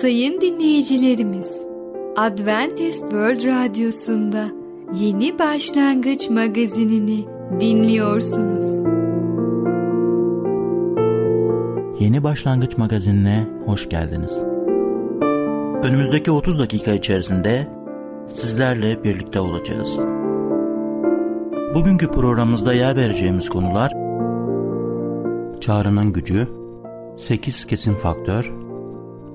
Sayın dinleyicilerimiz, Adventist World Radyosu'nda Yeni Başlangıç magazinini dinliyorsunuz. Yeni Başlangıç magazinine hoş geldiniz. Önümüzdeki 30 dakika içerisinde sizlerle birlikte olacağız. Bugünkü programımızda yer vereceğimiz konular Çağrının gücü, 8 kesin faktör,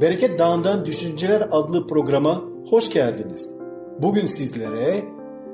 Bereket Dağı'ndan Düşünceler adlı programa hoş geldiniz. Bugün sizlere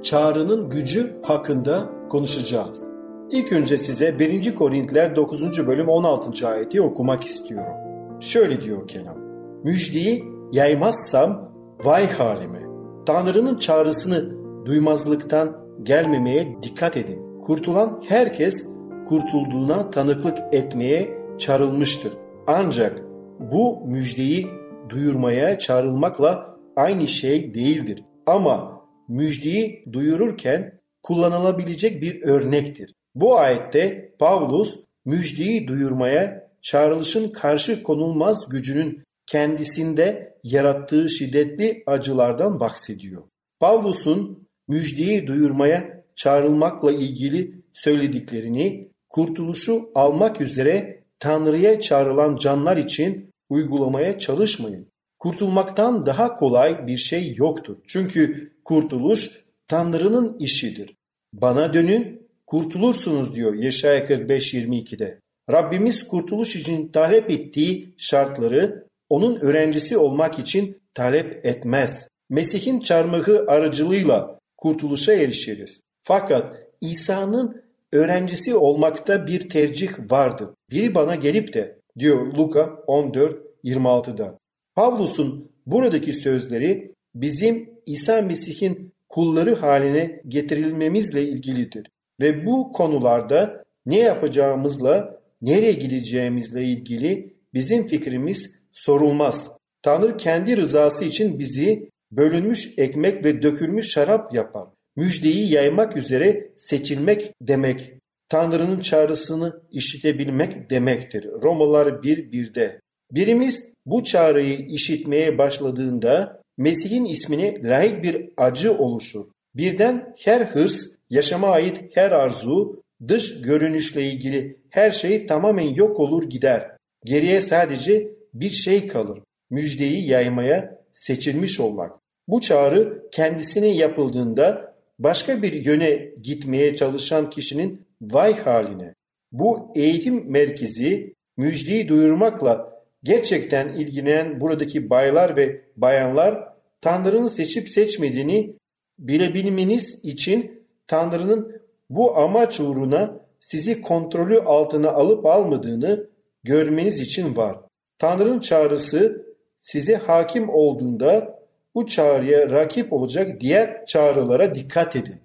çağrının gücü hakkında konuşacağız. İlk önce size 1. Korintiler 9. bölüm 16. ayeti okumak istiyorum. Şöyle diyor kelam. Müjdeyi yaymazsam vay halime. Tanrı'nın çağrısını duymazlıktan gelmemeye dikkat edin. Kurtulan herkes kurtulduğuna tanıklık etmeye çağrılmıştır. Ancak bu müjdeyi duyurmaya çağrılmakla aynı şey değildir. Ama müjdeyi duyururken kullanılabilecek bir örnektir. Bu ayette Pavlus müjdeyi duyurmaya çağrılışın karşı konulmaz gücünün kendisinde yarattığı şiddetli acılardan bahsediyor. Pavlus'un müjdeyi duyurmaya çağrılmakla ilgili söylediklerini kurtuluşu almak üzere Tanrı'ya çağrılan canlar için uygulamaya çalışmayın. Kurtulmaktan daha kolay bir şey yoktur. Çünkü kurtuluş Tanrı'nın işidir. Bana dönün, kurtulursunuz diyor Yeşaya 45-22'de. Rabbimiz kurtuluş için talep ettiği şartları onun öğrencisi olmak için talep etmez. Mesih'in çarmıhı aracılığıyla kurtuluşa erişiriz. Fakat İsa'nın öğrencisi olmakta bir tercih vardır. Biri bana gelip de diyor Luka 14-26'da. Pavlus'un buradaki sözleri bizim İsa Mesih'in kulları haline getirilmemizle ilgilidir. Ve bu konularda ne yapacağımızla, nereye gideceğimizle ilgili bizim fikrimiz sorulmaz. Tanrı kendi rızası için bizi bölünmüş ekmek ve dökülmüş şarap yapar. Müjdeyi yaymak üzere seçilmek demek. Tanrı'nın çağrısını işitebilmek demektir. Romalar 1.1'de. Birimiz bu çağrıyı işitmeye başladığında Mesih'in ismine layık bir acı oluşur. Birden her hırs, yaşama ait her arzu, dış görünüşle ilgili her şey tamamen yok olur gider. Geriye sadece bir şey kalır. Müjdeyi yaymaya seçilmiş olmak. Bu çağrı kendisine yapıldığında başka bir yöne gitmeye çalışan kişinin vay haline. Bu eğitim merkezi müjdeyi duyurmakla gerçekten ilgilenen buradaki baylar ve bayanlar Tanrı'nın seçip seçmediğini bilebilmeniz için Tanrı'nın bu amaç uğruna sizi kontrolü altına alıp almadığını görmeniz için var. Tanrı'nın çağrısı size hakim olduğunda bu çağrıya rakip olacak diğer çağrılara dikkat edin.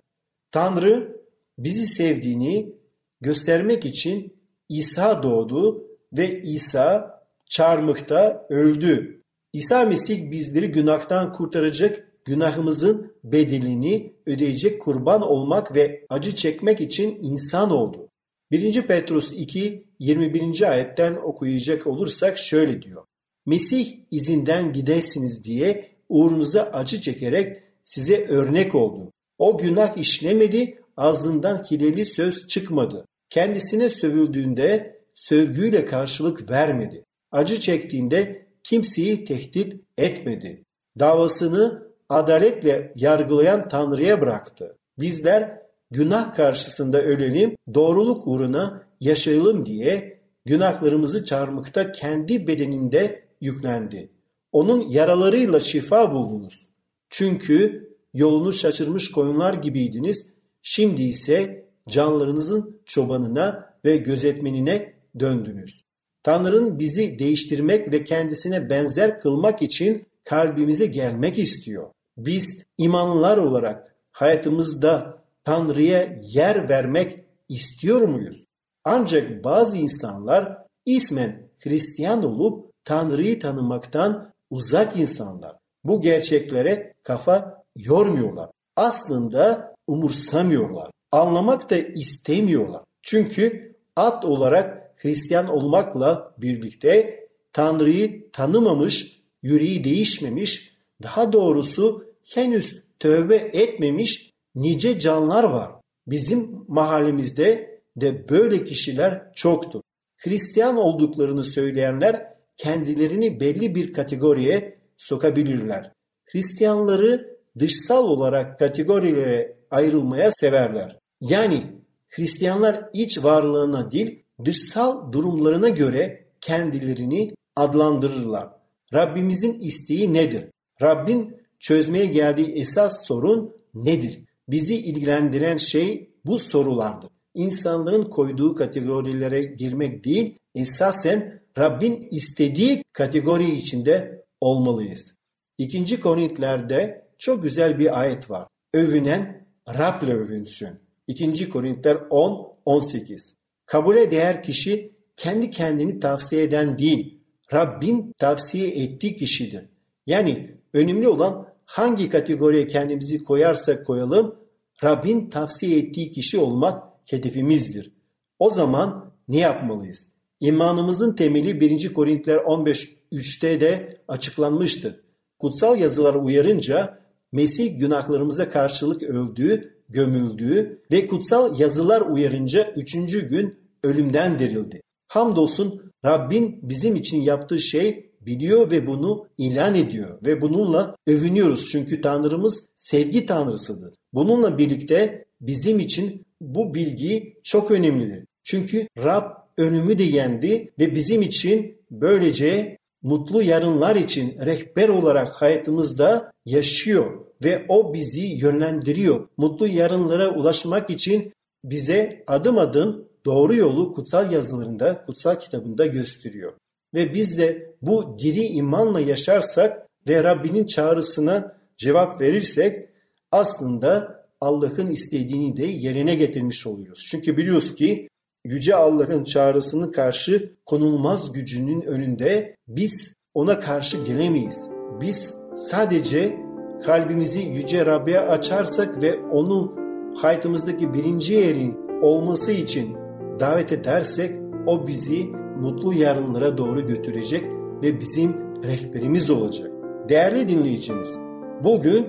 Tanrı bizi sevdiğini göstermek için İsa doğdu ve İsa çarmıhta öldü. İsa Mesih bizleri günahtan kurtaracak, günahımızın bedelini ödeyecek kurban olmak ve acı çekmek için insan oldu. 1. Petrus 2 21. ayetten okuyacak olursak şöyle diyor. Mesih izinden gidesiniz diye uğrunuza acı çekerek size örnek oldu. O günah işlemedi, ağzından kireli söz çıkmadı. Kendisine sövüldüğünde sövgüyle karşılık vermedi. Acı çektiğinde kimseyi tehdit etmedi. Davasını adaletle yargılayan Tanrı'ya bıraktı. Bizler günah karşısında ölelim, doğruluk uğruna yaşayalım diye günahlarımızı çarmıkta kendi bedeninde yüklendi. Onun yaralarıyla şifa buldunuz. Çünkü yolunu şaşırmış koyunlar gibiydiniz. Şimdi ise canlarınızın çobanına ve gözetmenine döndünüz. Tanrı'nın bizi değiştirmek ve kendisine benzer kılmak için kalbimize gelmek istiyor. Biz imanlılar olarak hayatımızda Tanrı'ya yer vermek istiyor muyuz? Ancak bazı insanlar ismen Hristiyan olup Tanrı'yı tanımaktan uzak insanlar. Bu gerçeklere kafa yormuyorlar. Aslında umursamıyorlar. Anlamak da istemiyorlar. Çünkü at olarak Hristiyan olmakla birlikte Tanrı'yı tanımamış, yüreği değişmemiş, daha doğrusu henüz tövbe etmemiş nice canlar var. Bizim mahallemizde de böyle kişiler çoktur. Hristiyan olduklarını söyleyenler kendilerini belli bir kategoriye sokabilirler. Hristiyanları dışsal olarak kategorilere ayrılmaya severler. Yani Hristiyanlar iç varlığına değil dışsal durumlarına göre kendilerini adlandırırlar. Rabbimizin isteği nedir? Rabbin çözmeye geldiği esas sorun nedir? Bizi ilgilendiren şey bu sorulardır. İnsanların koyduğu kategorilere girmek değil, esasen Rabbin istediği kategori içinde olmalıyız. İkinci Korintlerde çok güzel bir ayet var. Övünen Rab'le övünsün. 2. Korintler 10 18. Kabule değer kişi kendi kendini tavsiye eden değil, Rabbin tavsiye ettiği kişidir. Yani önemli olan hangi kategoriye kendimizi koyarsak koyalım, Rabbin tavsiye ettiği kişi olmak hedefimizdir. O zaman ne yapmalıyız? İmanımızın temeli 1. Korintiler 15.3'te de açıklanmıştır. Kutsal yazılar uyarınca Mesih günahlarımıza karşılık öldüğü, gömüldüğü ve kutsal yazılar uyarınca üçüncü gün ölümden dirildi. Hamdolsun Rabbin bizim için yaptığı şey biliyor ve bunu ilan ediyor ve bununla övünüyoruz çünkü Tanrımız sevgi Tanrısıdır. Bununla birlikte bizim için bu bilgi çok önemlidir. Çünkü Rab önümü de yendi ve bizim için böylece mutlu yarınlar için rehber olarak hayatımızda yaşıyor ve o bizi yönlendiriyor. Mutlu yarınlara ulaşmak için bize adım adım doğru yolu kutsal yazılarında, kutsal kitabında gösteriyor. Ve biz de bu diri imanla yaşarsak ve Rabbinin çağrısına cevap verirsek aslında Allah'ın istediğini de yerine getirmiş oluyoruz. Çünkü biliyoruz ki Yüce Allah'ın çağrısının karşı konulmaz gücünün önünde biz ona karşı gelemeyiz. Biz sadece kalbimizi Yüce Rab'be açarsak ve onu hayatımızdaki birinci yerin olması için davet edersek o bizi mutlu yarınlara doğru götürecek ve bizim rehberimiz olacak. Değerli dinleyicimiz, bugün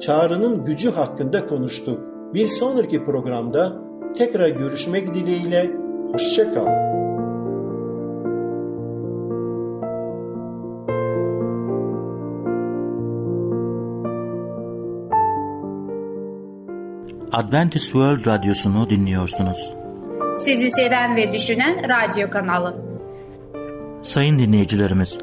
çağrının gücü hakkında konuştuk. Bir sonraki programda tekrar görüşmek dileğiyle, hoşçakalın. Adventist World Radyosu'nu dinliyorsunuz. Sizi seven ve düşünen radyo kanalı. Sayın dinleyicilerimiz,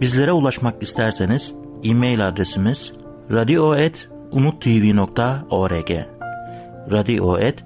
bizlere ulaşmak isterseniz e-mail adresimiz radio.umutv.org radio.umutv.org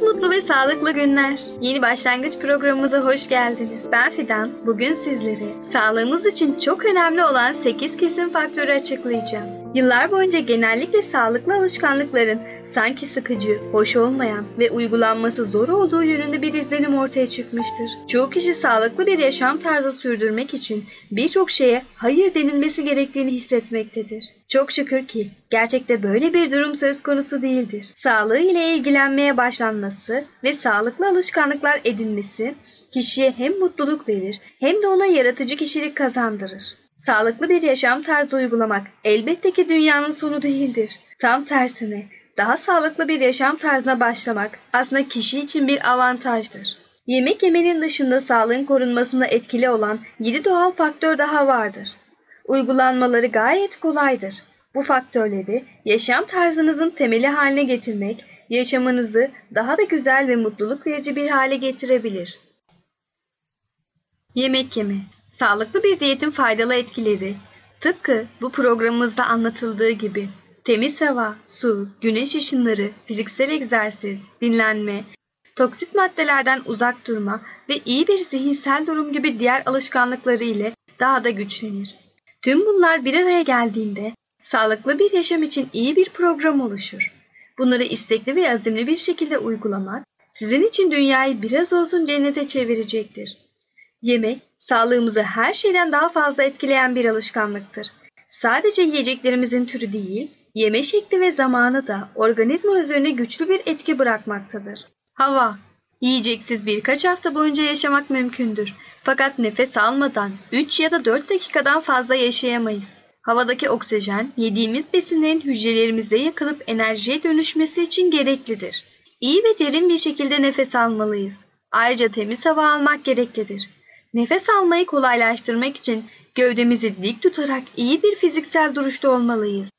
Musmutlu ve sağlıklı günler. Yeni başlangıç programımıza hoş geldiniz. Ben Fidan. Bugün sizlere sağlığımız için çok önemli olan 8 kesin faktörü açıklayacağım. Yıllar boyunca genellikle sağlıklı alışkanlıkların sanki sıkıcı, hoş olmayan ve uygulanması zor olduğu yönünde bir izlenim ortaya çıkmıştır. Çoğu kişi sağlıklı bir yaşam tarzı sürdürmek için birçok şeye hayır denilmesi gerektiğini hissetmektedir. Çok şükür ki gerçekte böyle bir durum söz konusu değildir. Sağlığı ile ilgilenmeye başlanması ve sağlıklı alışkanlıklar edinmesi kişiye hem mutluluk verir hem de ona yaratıcı kişilik kazandırır. Sağlıklı bir yaşam tarzı uygulamak elbette ki dünyanın sonu değildir. Tam tersine daha sağlıklı bir yaşam tarzına başlamak aslında kişi için bir avantajdır. Yemek yemenin dışında sağlığın korunmasında etkili olan 7 doğal faktör daha vardır. Uygulanmaları gayet kolaydır. Bu faktörleri yaşam tarzınızın temeli haline getirmek, yaşamınızı daha da güzel ve mutluluk verici bir hale getirebilir. Yemek yeme Sağlıklı bir diyetin faydalı etkileri tıpkı bu programımızda anlatıldığı gibi temiz hava, su, güneş ışınları, fiziksel egzersiz, dinlenme, toksit maddelerden uzak durma ve iyi bir zihinsel durum gibi diğer alışkanlıkları ile daha da güçlenir. Tüm bunlar bir araya geldiğinde sağlıklı bir yaşam için iyi bir program oluşur. Bunları istekli ve azimli bir şekilde uygulamak sizin için dünyayı biraz olsun cennete çevirecektir. Yemek, sağlığımızı her şeyden daha fazla etkileyen bir alışkanlıktır. Sadece yiyeceklerimizin türü değil, yeme şekli ve zamanı da organizma üzerine güçlü bir etki bırakmaktadır. Hava Yiyeceksiz birkaç hafta boyunca yaşamak mümkündür. Fakat nefes almadan 3 ya da 4 dakikadan fazla yaşayamayız. Havadaki oksijen yediğimiz besinlerin hücrelerimizde yakılıp enerjiye dönüşmesi için gereklidir. İyi ve derin bir şekilde nefes almalıyız. Ayrıca temiz hava almak gereklidir. Nefes almayı kolaylaştırmak için gövdemizi dik tutarak iyi bir fiziksel duruşta olmalıyız.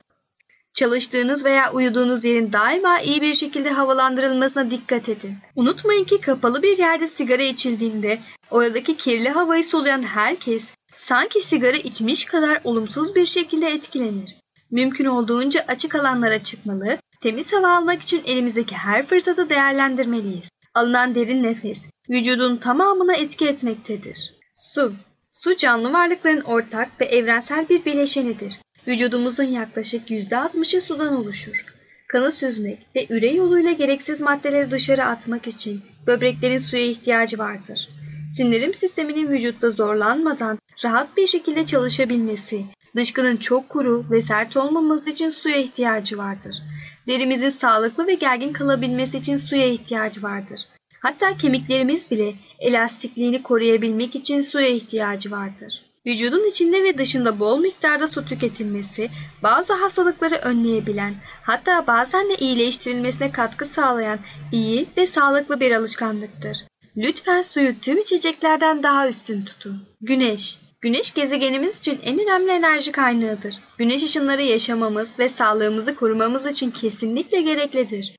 Çalıştığınız veya uyuduğunuz yerin daima iyi bir şekilde havalandırılmasına dikkat edin. Unutmayın ki kapalı bir yerde sigara içildiğinde oradaki kirli havayı soluyan herkes sanki sigara içmiş kadar olumsuz bir şekilde etkilenir. Mümkün olduğunca açık alanlara çıkmalı, temiz hava almak için elimizdeki her fırsatı değerlendirmeliyiz. Alınan derin nefes vücudun tamamına etki etmektedir. Su Su canlı varlıkların ortak ve evrensel bir bileşenidir. Vücudumuzun yaklaşık %60'ı sudan oluşur. Kanı süzmek ve üre yoluyla gereksiz maddeleri dışarı atmak için böbreklerin suya ihtiyacı vardır. Sindirim sisteminin vücutta zorlanmadan rahat bir şekilde çalışabilmesi, dışkının çok kuru ve sert olmaması için suya ihtiyacı vardır. Derimizin sağlıklı ve gergin kalabilmesi için suya ihtiyacı vardır. Hatta kemiklerimiz bile elastikliğini koruyabilmek için suya ihtiyacı vardır. Vücudun içinde ve dışında bol miktarda su tüketilmesi bazı hastalıkları önleyebilen hatta bazen de iyileştirilmesine katkı sağlayan iyi ve sağlıklı bir alışkanlıktır. Lütfen suyu tüm içeceklerden daha üstün tutun. Güneş Güneş gezegenimiz için en önemli enerji kaynağıdır. Güneş ışınları yaşamamız ve sağlığımızı korumamız için kesinlikle gereklidir.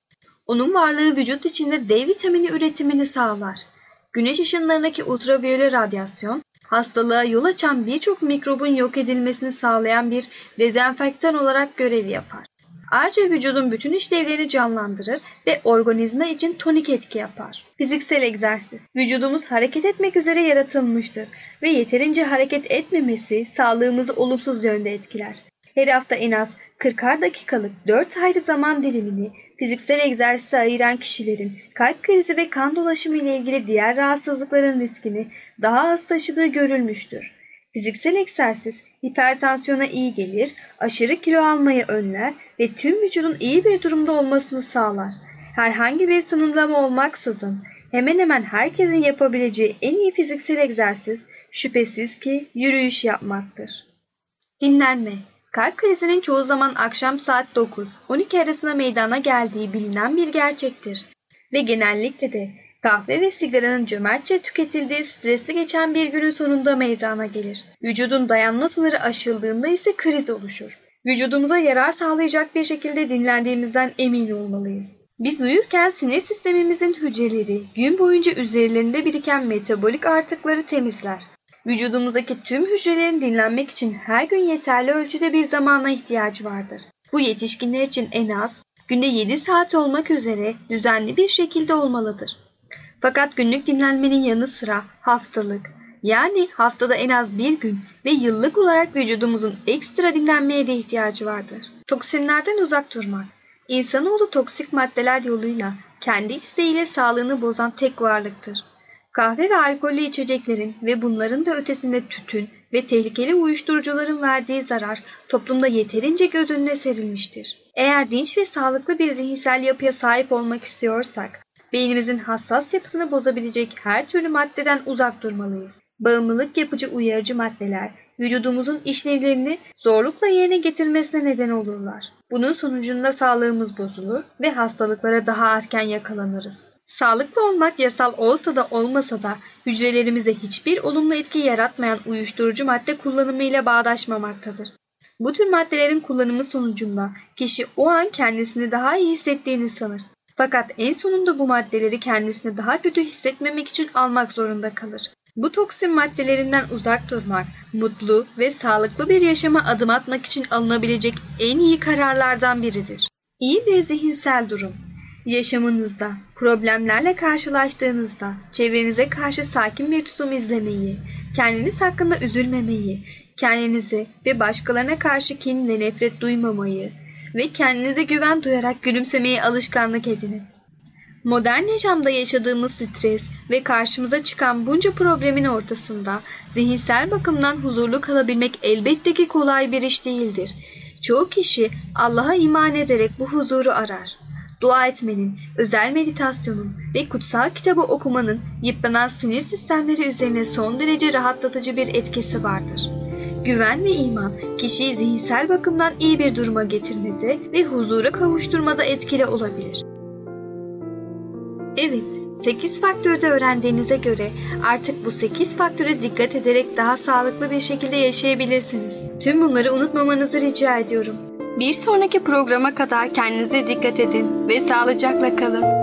Onun varlığı vücut içinde D vitamini üretimini sağlar. Güneş ışınlarındaki ultraviyole radyasyon, hastalığa yol açan birçok mikrobun yok edilmesini sağlayan bir dezenfektan olarak görev yapar. Ayrıca vücudun bütün işlevlerini canlandırır ve organizma için tonik etki yapar. Fiziksel egzersiz. Vücudumuz hareket etmek üzere yaratılmıştır ve yeterince hareket etmemesi sağlığımızı olumsuz yönde etkiler. Her hafta en az 40'ar dakikalık 4 ayrı zaman dilimini fiziksel egzersize ayıran kişilerin kalp krizi ve kan dolaşımı ile ilgili diğer rahatsızlıkların riskini daha az taşıdığı görülmüştür. Fiziksel egzersiz hipertansiyona iyi gelir, aşırı kilo almayı önler ve tüm vücudun iyi bir durumda olmasını sağlar. Herhangi bir sınırlama olmaksızın hemen hemen herkesin yapabileceği en iyi fiziksel egzersiz şüphesiz ki yürüyüş yapmaktır. Dinlenme Kalp krizinin çoğu zaman akşam saat 9-12 arasında meydana geldiği bilinen bir gerçektir. Ve genellikle de kahve ve sigaranın cömertçe tüketildiği stresli geçen bir günün sonunda meydana gelir. Vücudun dayanma sınırı aşıldığında ise kriz oluşur. Vücudumuza yarar sağlayacak bir şekilde dinlendiğimizden emin olmalıyız. Biz uyurken sinir sistemimizin hücreleri gün boyunca üzerlerinde biriken metabolik artıkları temizler. Vücudumuzdaki tüm hücrelerin dinlenmek için her gün yeterli ölçüde bir zamana ihtiyacı vardır. Bu yetişkinler için en az günde 7 saat olmak üzere düzenli bir şekilde olmalıdır. Fakat günlük dinlenmenin yanı sıra haftalık yani haftada en az bir gün ve yıllık olarak vücudumuzun ekstra dinlenmeye de ihtiyacı vardır. Toksinlerden uzak durmak İnsanoğlu toksik maddeler yoluyla kendi isteğiyle sağlığını bozan tek varlıktır. Kahve ve alkollü içeceklerin ve bunların da ötesinde tütün ve tehlikeli uyuşturucuların verdiği zarar toplumda yeterince göz önüne serilmiştir. Eğer dinç ve sağlıklı bir zihinsel yapıya sahip olmak istiyorsak, beynimizin hassas yapısını bozabilecek her türlü maddeden uzak durmalıyız. Bağımlılık yapıcı uyarıcı maddeler, vücudumuzun işlevlerini zorlukla yerine getirmesine neden olurlar. Bunun sonucunda sağlığımız bozulur ve hastalıklara daha erken yakalanırız. Sağlıklı olmak yasal olsa da olmasa da hücrelerimize hiçbir olumlu etki yaratmayan uyuşturucu madde kullanımıyla bağdaşmamaktadır. Bu tür maddelerin kullanımı sonucunda kişi o an kendisini daha iyi hissettiğini sanır. Fakat en sonunda bu maddeleri kendisini daha kötü hissetmemek için almak zorunda kalır. Bu toksin maddelerinden uzak durmak, mutlu ve sağlıklı bir yaşama adım atmak için alınabilecek en iyi kararlardan biridir. İyi bir zihinsel durum. Yaşamınızda, problemlerle karşılaştığınızda çevrenize karşı sakin bir tutum izlemeyi, kendiniz hakkında üzülmemeyi, kendinize ve başkalarına karşı kin ve nefret duymamayı ve kendinize güven duyarak gülümsemeyi alışkanlık edinin. Modern yaşamda yaşadığımız stres ve karşımıza çıkan bunca problemin ortasında zihinsel bakımdan huzurlu kalabilmek elbette ki kolay bir iş değildir. Çoğu kişi Allah'a iman ederek bu huzuru arar. Dua etmenin, özel meditasyonun ve kutsal kitabı okumanın yıpranan sinir sistemleri üzerine son derece rahatlatıcı bir etkisi vardır. Güven ve iman kişiyi zihinsel bakımdan iyi bir duruma getirmede ve huzura kavuşturmada etkili olabilir. Evet, 8 faktörde öğrendiğinize göre artık bu 8 faktöre dikkat ederek daha sağlıklı bir şekilde yaşayabilirsiniz. Tüm bunları unutmamanızı rica ediyorum. Bir sonraki programa kadar kendinize dikkat edin ve sağlıcakla kalın.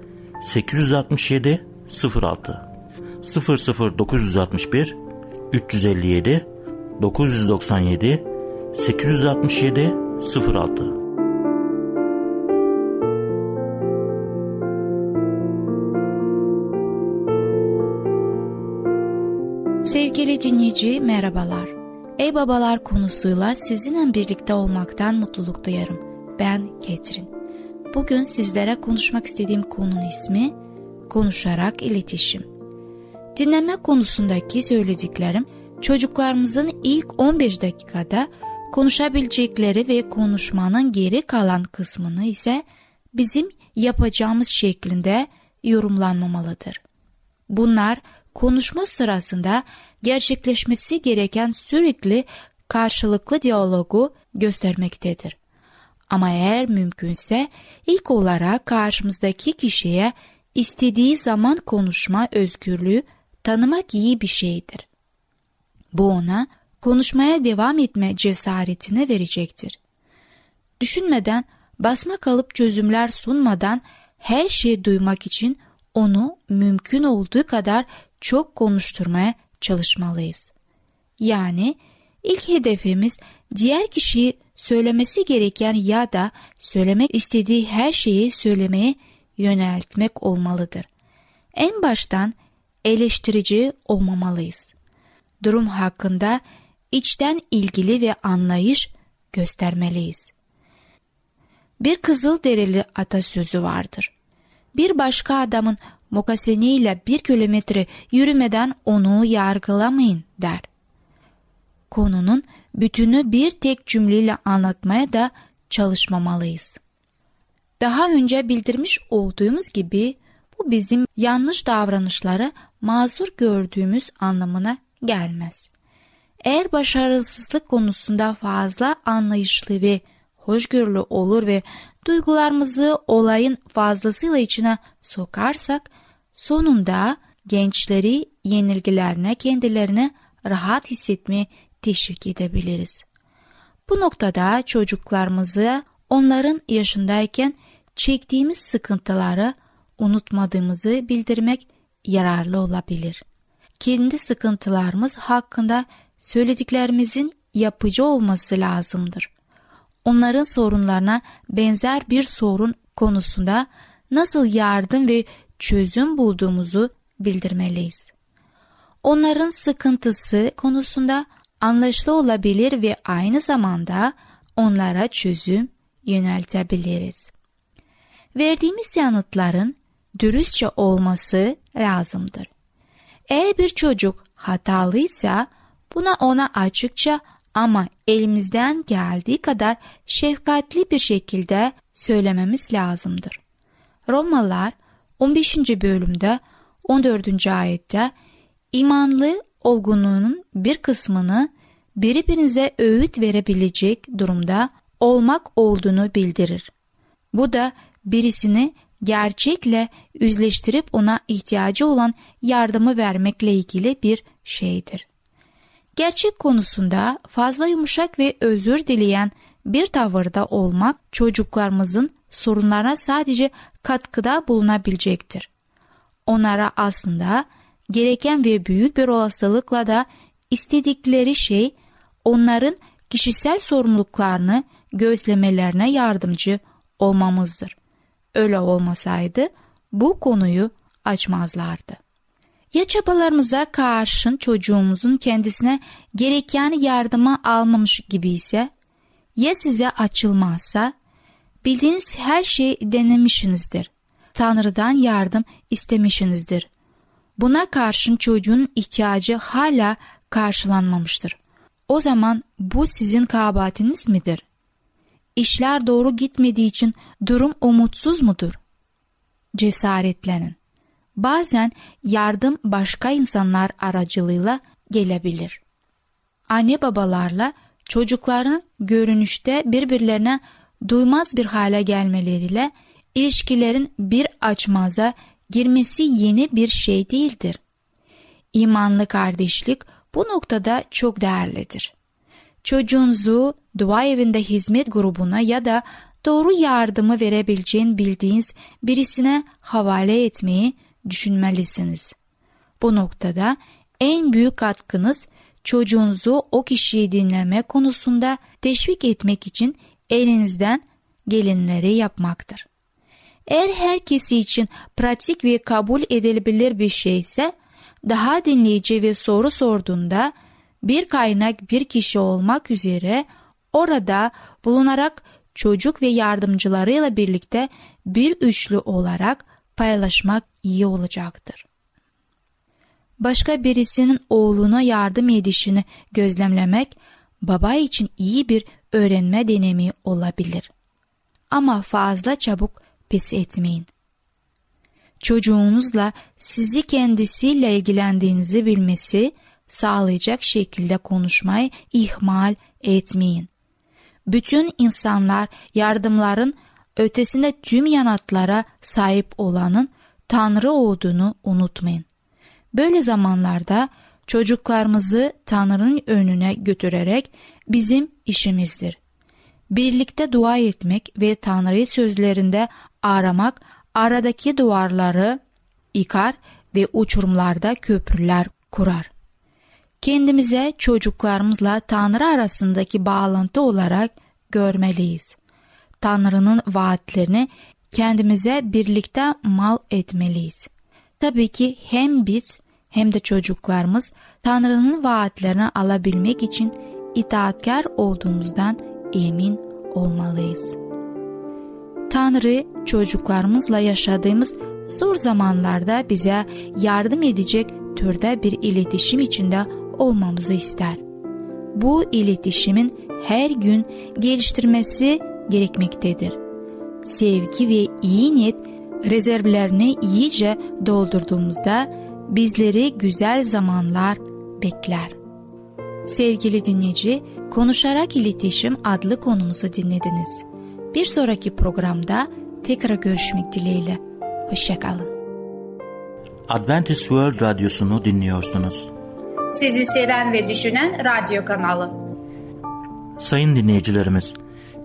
867 06 00 961 357 997 867 06 Sevgili dinleyici merhabalar. Ey babalar konusuyla sizinle birlikte olmaktan mutluluk duyarım. Ben Ketrin. Bugün sizlere konuşmak istediğim konunun ismi konuşarak iletişim. Dinleme konusundaki söylediklerim çocuklarımızın ilk 15 dakikada konuşabilecekleri ve konuşmanın geri kalan kısmını ise bizim yapacağımız şeklinde yorumlanmamalıdır. Bunlar konuşma sırasında gerçekleşmesi gereken sürekli karşılıklı diyalogu göstermektedir. Ama eğer mümkünse ilk olarak karşımızdaki kişiye istediği zaman konuşma özgürlüğü tanımak iyi bir şeydir. Bu ona konuşmaya devam etme cesaretini verecektir. Düşünmeden, basma kalıp çözümler sunmadan her şeyi duymak için onu mümkün olduğu kadar çok konuşturmaya çalışmalıyız. Yani ilk hedefimiz diğer kişiyi söylemesi gereken ya da söylemek istediği her şeyi söylemeye yöneltmek olmalıdır. En baştan eleştirici olmamalıyız. Durum hakkında içten ilgili ve anlayış göstermeliyiz. Bir kızıl derili atasözü vardır. Bir başka adamın mokaseniyle bir kilometre yürümeden onu yargılamayın der. Konunun bütünü bir tek cümleyle anlatmaya da çalışmamalıyız. Daha önce bildirmiş olduğumuz gibi bu bizim yanlış davranışları mazur gördüğümüz anlamına gelmez. Eğer başarısızlık konusunda fazla anlayışlı ve hoşgörülü olur ve duygularımızı olayın fazlasıyla içine sokarsak sonunda gençleri yenilgilerine kendilerini rahat hissetmeye teşvik edebiliriz. Bu noktada çocuklarımızı onların yaşındayken çektiğimiz sıkıntıları unutmadığımızı bildirmek yararlı olabilir. Kendi sıkıntılarımız hakkında söylediklerimizin yapıcı olması lazımdır. Onların sorunlarına benzer bir sorun konusunda nasıl yardım ve çözüm bulduğumuzu bildirmeliyiz. Onların sıkıntısı konusunda anlaşılı olabilir ve aynı zamanda onlara çözüm yöneltebiliriz. Verdiğimiz yanıtların dürüstçe olması lazımdır. Eğer bir çocuk hatalıysa buna ona açıkça ama elimizden geldiği kadar şefkatli bir şekilde söylememiz lazımdır. Romalılar 15. bölümde 14. ayette imanlı olgunluğunun bir kısmını birbirinize öğüt verebilecek durumda olmak olduğunu bildirir. Bu da birisini gerçekle yüzleştirip ona ihtiyacı olan yardımı vermekle ilgili bir şeydir. Gerçek konusunda fazla yumuşak ve özür dileyen bir tavırda olmak çocuklarımızın sorunlarına sadece katkıda bulunabilecektir. Onlara aslında gereken ve büyük bir olasılıkla da istedikleri şey onların kişisel sorumluluklarını gözlemelerine yardımcı olmamızdır. Öyle olmasaydı bu konuyu açmazlardı. Ya çabalarımıza karşın çocuğumuzun kendisine gereken yardımı almamış gibi ise ya size açılmazsa bildiğiniz her şeyi denemişsinizdir. Tanrı'dan yardım istemişsinizdir. Buna karşın çocuğun ihtiyacı hala karşılanmamıştır. O zaman bu sizin kabahatiniz midir? İşler doğru gitmediği için durum umutsuz mudur? Cesaretlenin. Bazen yardım başka insanlar aracılığıyla gelebilir. Anne babalarla çocukların görünüşte birbirlerine duymaz bir hale gelmeleriyle ilişkilerin bir açmaza girmesi yeni bir şey değildir. İmanlı kardeşlik bu noktada çok değerlidir. Çocuğunuzu dua evinde hizmet grubuna ya da doğru yardımı verebileceğin bildiğiniz birisine havale etmeyi düşünmelisiniz. Bu noktada en büyük katkınız çocuğunuzu o kişiyi dinleme konusunda teşvik etmek için elinizden gelinleri yapmaktır. Eğer herkesi için pratik ve kabul edilebilir bir şeyse daha dinleyici ve soru sorduğunda bir kaynak bir kişi olmak üzere orada bulunarak çocuk ve yardımcılarıyla birlikte bir üçlü olarak paylaşmak iyi olacaktır. Başka birisinin oğluna yardım edişini gözlemlemek baba için iyi bir öğrenme deneyimi olabilir. Ama fazla çabuk pes etmeyin. Çocuğunuzla sizi kendisiyle ilgilendiğinizi bilmesi sağlayacak şekilde konuşmayı ihmal etmeyin. Bütün insanlar yardımların ötesinde tüm yanıtlara sahip olanın Tanrı olduğunu unutmayın. Böyle zamanlarda çocuklarımızı Tanrı'nın önüne götürerek bizim işimizdir. Birlikte dua etmek ve Tanrı'yı sözlerinde aramak aradaki duvarları yıkar ve uçurumlarda köprüler kurar. Kendimize çocuklarımızla Tanrı arasındaki bağlantı olarak görmeliyiz. Tanrı'nın vaatlerini kendimize birlikte mal etmeliyiz. Tabii ki hem biz hem de çocuklarımız Tanrı'nın vaatlerini alabilmek için itaatkar olduğumuzdan emin olmalıyız. Tanrı çocuklarımızla yaşadığımız zor zamanlarda bize yardım edecek türde bir iletişim içinde olmamızı ister. Bu iletişimin her gün geliştirmesi gerekmektedir. Sevgi ve iyi niyet rezervlerini iyice doldurduğumuzda bizleri güzel zamanlar bekler. Sevgili dinleyici, Konuşarak İletişim adlı konumuzu dinlediniz. Bir sonraki programda tekrar görüşmek dileğiyle. Hoşçakalın. Adventist World Radyosu'nu dinliyorsunuz. Sizi seven ve düşünen radyo kanalı. Sayın dinleyicilerimiz,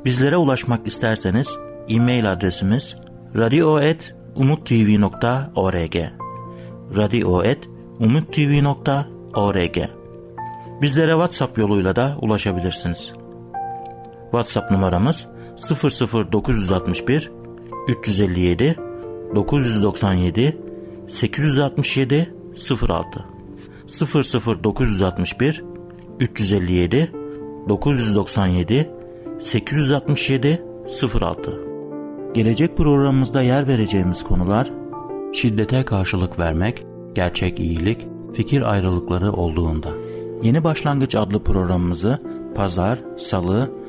bizlere ulaşmak isterseniz e-mail adresimiz radio.umutv.org radio.umutv.org Bizlere WhatsApp yoluyla da ulaşabilirsiniz. WhatsApp numaramız 00961 357 997 867 06 00961 357 997 867 06 Gelecek programımızda yer vereceğimiz konular şiddete karşılık vermek, gerçek iyilik, fikir ayrılıkları olduğunda. Yeni Başlangıç adlı programımızı pazar, salı